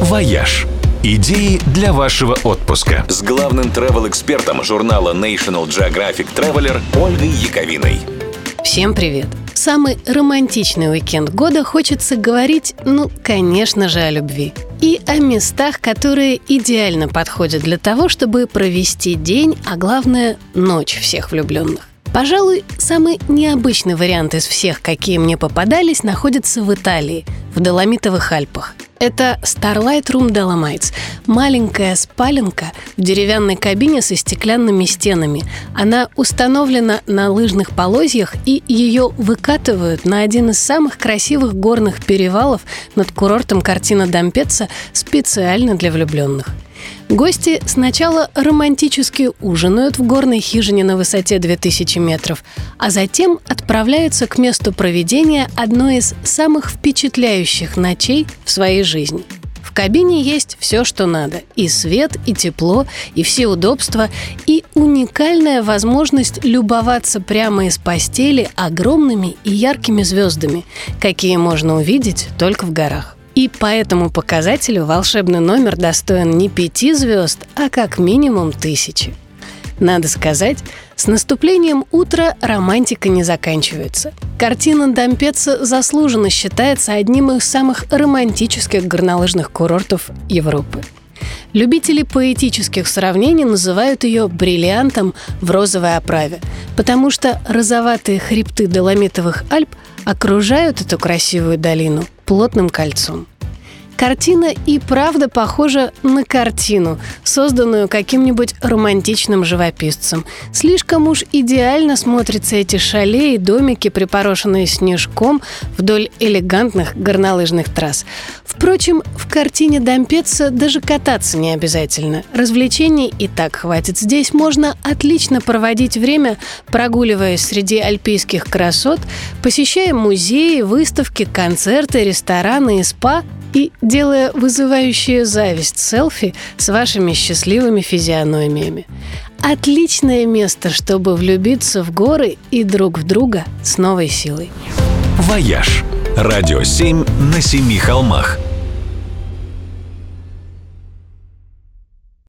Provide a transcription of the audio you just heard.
«Вояж». Идеи для вашего отпуска. С главным travel-экспертом журнала National Geographic Traveler Ольгой Яковиной. Всем привет! Самый романтичный уикенд года хочется говорить, ну, конечно же, о любви. И о местах, которые идеально подходят для того, чтобы провести день, а главное, ночь всех влюбленных. Пожалуй, самый необычный вариант из всех, какие мне попадались, находится в Италии, в Доломитовых Альпах. Это Starlight Room Dolomites. Маленькая спаленка в деревянной кабине со стеклянными стенами. Она установлена на лыжных полозьях, и ее выкатывают на один из самых красивых горных перевалов над курортом картина Дампеца специально для влюбленных. Гости сначала романтически ужинают в горной хижине на высоте 2000 метров, а затем отправляются к месту проведения одной из самых впечатляющих ночей в своей жизни. В кабине есть все, что надо. И свет, и тепло, и все удобства, и уникальная возможность любоваться прямо из постели огромными и яркими звездами, какие можно увидеть только в горах. И по этому показателю волшебный номер достоин не пяти звезд, а как минимум тысячи. Надо сказать, с наступлением утра романтика не заканчивается. Картина Дампеца заслуженно считается одним из самых романтических горнолыжных курортов Европы. Любители поэтических сравнений называют ее бриллиантом в розовой оправе, потому что розоватые хребты Доломитовых Альп окружают эту красивую долину плотным кольцом. Картина и правда похожа на картину, созданную каким-нибудь романтичным живописцем. Слишком уж идеально смотрятся эти шале и домики, припорошенные снежком вдоль элегантных горнолыжных трасс. Впрочем, в картине Дампеца даже кататься не обязательно. Развлечений и так хватит. Здесь можно отлично проводить время, прогуливаясь среди альпийских красот, посещая музеи, выставки, концерты, рестораны и спа – и делая вызывающие зависть селфи с вашими счастливыми физиономиями. Отличное место, чтобы влюбиться в горы и друг в друга с новой силой. «Вояж» – радио 7 на семи холмах –